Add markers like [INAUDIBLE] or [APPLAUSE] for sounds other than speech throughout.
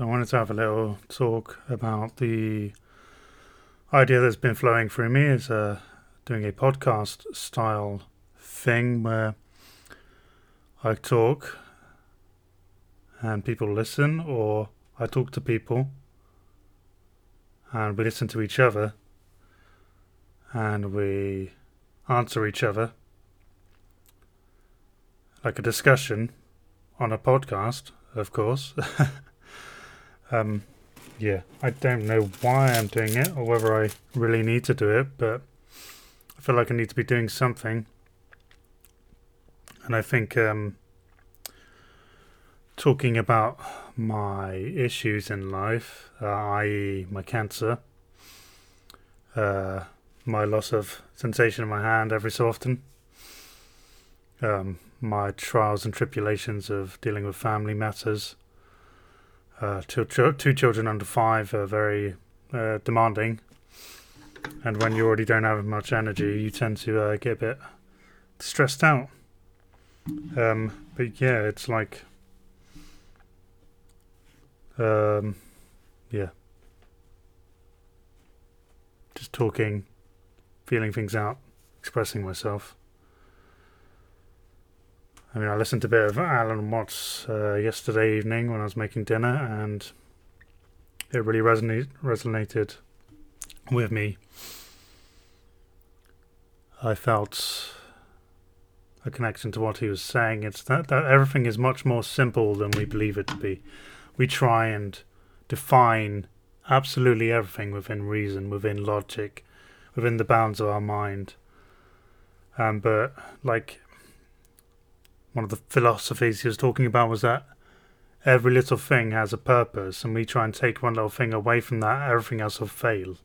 So I wanted to have a little talk about the idea that's been flowing through me is uh, doing a podcast style thing where I talk and people listen, or I talk to people and we listen to each other and we answer each other like a discussion on a podcast, of course. [LAUGHS] um, yeah, I don't know why I'm doing it or whether I really need to do it, but I feel like I need to be doing something. And I think um, talking about my issues in life, uh, i.e., my cancer, uh, my loss of sensation in my hand every so often, um, my trials and tribulations of dealing with family matters. Uh, two, children under five are very uh, demanding, and when you already don't have much energy, you tend to uh, get a bit stressed out. Um, but yeah, it's like, um, yeah, just talking, feeling things out, expressing myself. I mean, I listened to a bit of Alan Watts uh, yesterday evening when I was making dinner, and it really resonate, resonated with me. I felt a connection to what he was saying. It's that, that everything is much more simple than we believe it to be. We try and define absolutely everything within reason, within logic, within the bounds of our mind. Um, but like one of the philosophies he was talking about was that every little thing has a purpose, and we try and take one little thing away from that, everything else will fail.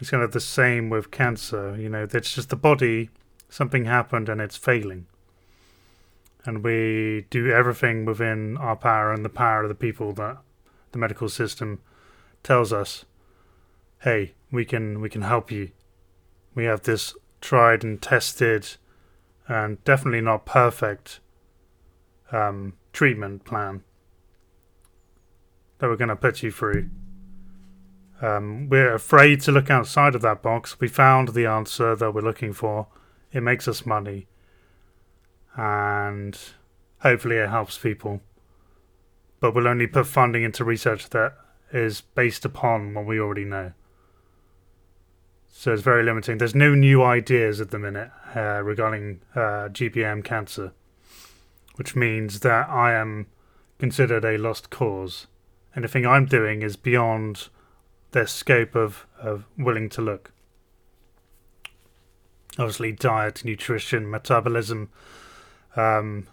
It's kind of the same with cancer, you know, it's just the body, something happened and it's failing. And we do everything within our power and the power of the people that the medical system tells us, hey, we can we can help you. We have this tried and tested and definitely not perfect um, treatment plan that we're going to put you through. Um, we're afraid to look outside of that box. We found the answer that we're looking for. It makes us money. And hopefully it helps people. But we'll only put funding into research that is based upon what we already know. So it's very limiting. There's no new ideas at the minute uh, regarding uh, GBM cancer, which means that I am considered a lost cause. Anything I'm doing is beyond their scope of, of willing to look. Obviously, diet, nutrition, metabolism, um,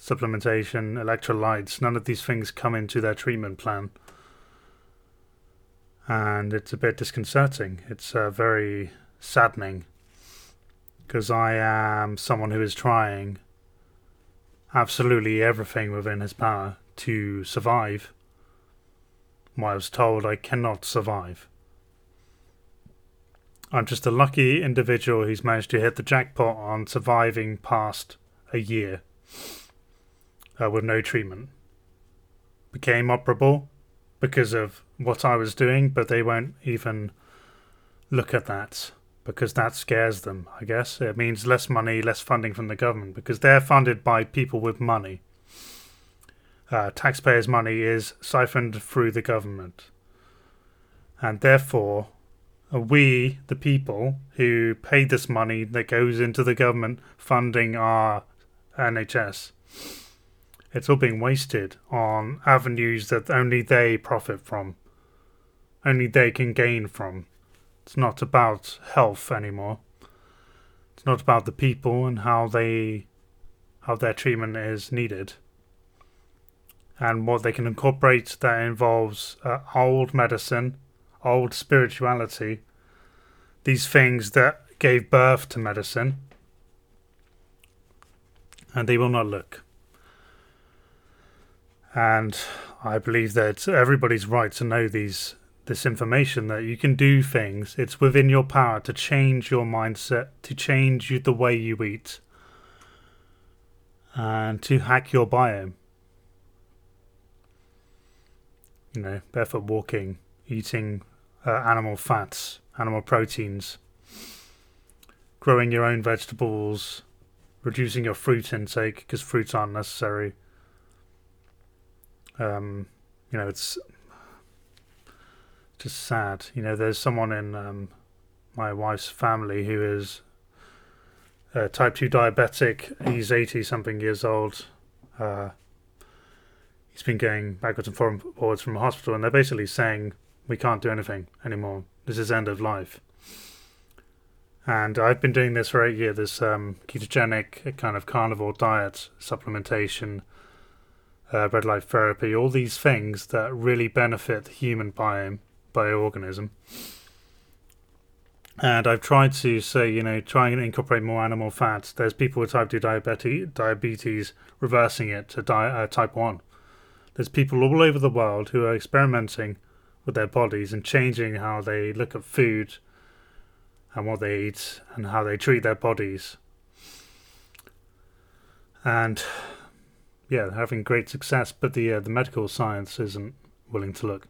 supplementation, electrolytes, none of these things come into their treatment plan and it's a bit disconcerting. It's uh, very saddening because I am someone who is trying absolutely everything within his power to survive. Well, I was told I cannot survive. I'm just a lucky individual who's managed to hit the jackpot on surviving past a year uh, with no treatment. Became operable because of what I was doing, but they won't even look at that because that scares them, I guess. It means less money, less funding from the government because they're funded by people with money. Uh, taxpayers' money is siphoned through the government. And therefore, we, the people who pay this money that goes into the government funding our NHS, it's all being wasted on avenues that only they profit from only they can gain from. It's not about health anymore. It's not about the people and how they how their treatment is needed. And what they can incorporate that involves uh, old medicine, old spirituality, these things that gave birth to medicine, and they will not look. And I believe that everybody's right to know these this information that you can do things. It's within your power to change your mindset, to change the way you eat, and to hack your biome. you know, barefoot walking, eating uh, animal fats, animal proteins, growing your own vegetables, reducing your fruit intake because fruits aren't necessary. Um, you know, it's just sad. You know, there's someone in um, my wife's family who is type 2 diabetic. He's 80 something years old. Uh, he's been going backwards and forwards from hospital, and they're basically saying, We can't do anything anymore. This is end of life. And I've been doing this for eight years this um, ketogenic kind of carnivore diet, supplementation, uh, red light therapy, all these things that really benefit the human biome, bioorganism. And I've tried to say, you know, try and incorporate more animal fats. There's people with type 2 diabetes, diabetes reversing it to di- uh, type 1. There's people all over the world who are experimenting with their bodies and changing how they look at food and what they eat and how they treat their bodies. And yeah, having great success, but the uh, the medical science isn't willing to look.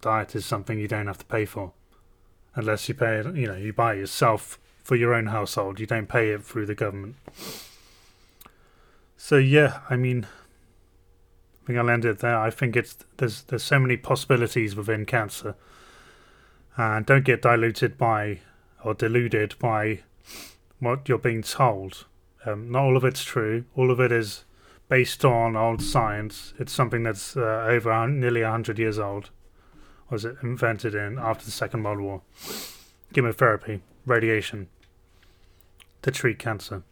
Diet is something you don't have to pay for unless you pay it, you know, you buy it yourself for your own household. You don't pay it through the government. So yeah, I mean, I think I'll end it there. I think it's there's there's so many possibilities within cancer, and don't get diluted by or deluded by what you're being told. Um, not all of it's true. All of it is based on old science. It's something that's uh, over nearly hundred years old was it invented in after the Second World War? Chemotherapy, radiation to treat cancer.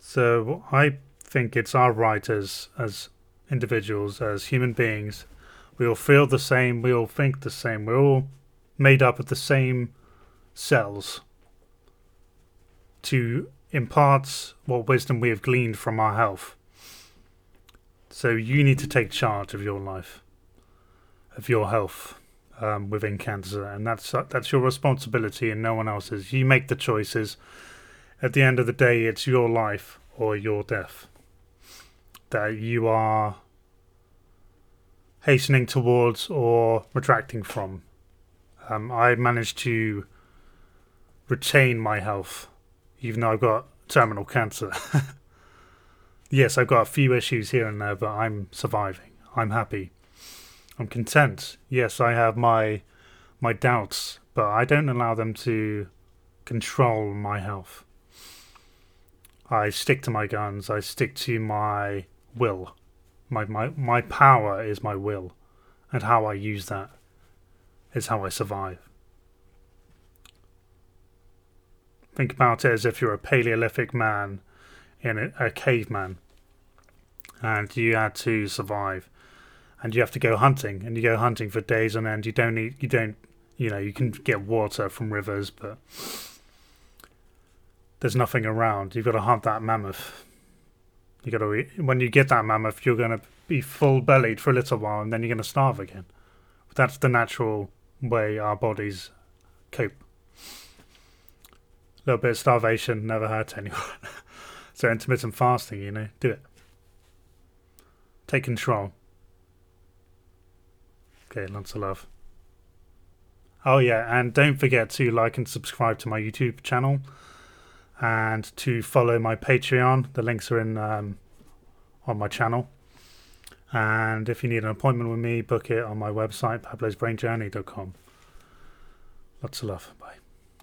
So I think it's our right as as individuals, as human beings, we all feel the same, we all think the same, we're all made up of the same cells to impart what wisdom we have gleaned from our health so you need to take charge of your life, of your health um, within cancer, and that's uh, that's your responsibility and no one else's. You make the choices. At the end of the day, it's your life or your death that you are hastening towards or retracting from. Um, I managed to retain my health, even though I've got terminal cancer. [LAUGHS] yes, I've got a few issues here and there, but I'm surviving. I'm happy. I'm content. Yes, I have my my doubts, but I don't allow them to control my health. I stick to my guns. I stick to my will. My my my power is my will, and how I use that is how I survive. Think about it as if you're a Paleolithic man in a, a caveman and you had to survive and you have to go hunting and you go hunting for days on end. You don't eat you don't you know you can get water from rivers but there's nothing around. You've got to hunt that mammoth. You got to when you get that mammoth you're going to be full bellied for a little while and then you're going to starve again. That's the natural way our bodies cope little bit of starvation never hurt anyone [LAUGHS] so intermittent fasting you know do it Take control. Okay, lots of love. Oh yeah, and don't forget to like and subscribe to my YouTube channel and to follow my Patreon. The links are in um, on my channel. And if you need an appointment with me, book it on my website, pablosbrainjourney.com. Lots of love.